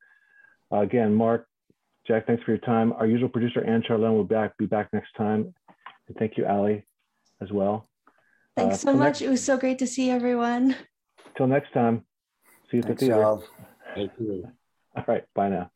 Uh, again, Mark, Jack, thanks for your time. Our usual producer, Anne Charlene, will back, be back next time. And thank you, Ali, as well. Thanks uh, so much. Next, it was so great to see everyone. Till next time. See you at the theater. Thank you. All right. Bye now.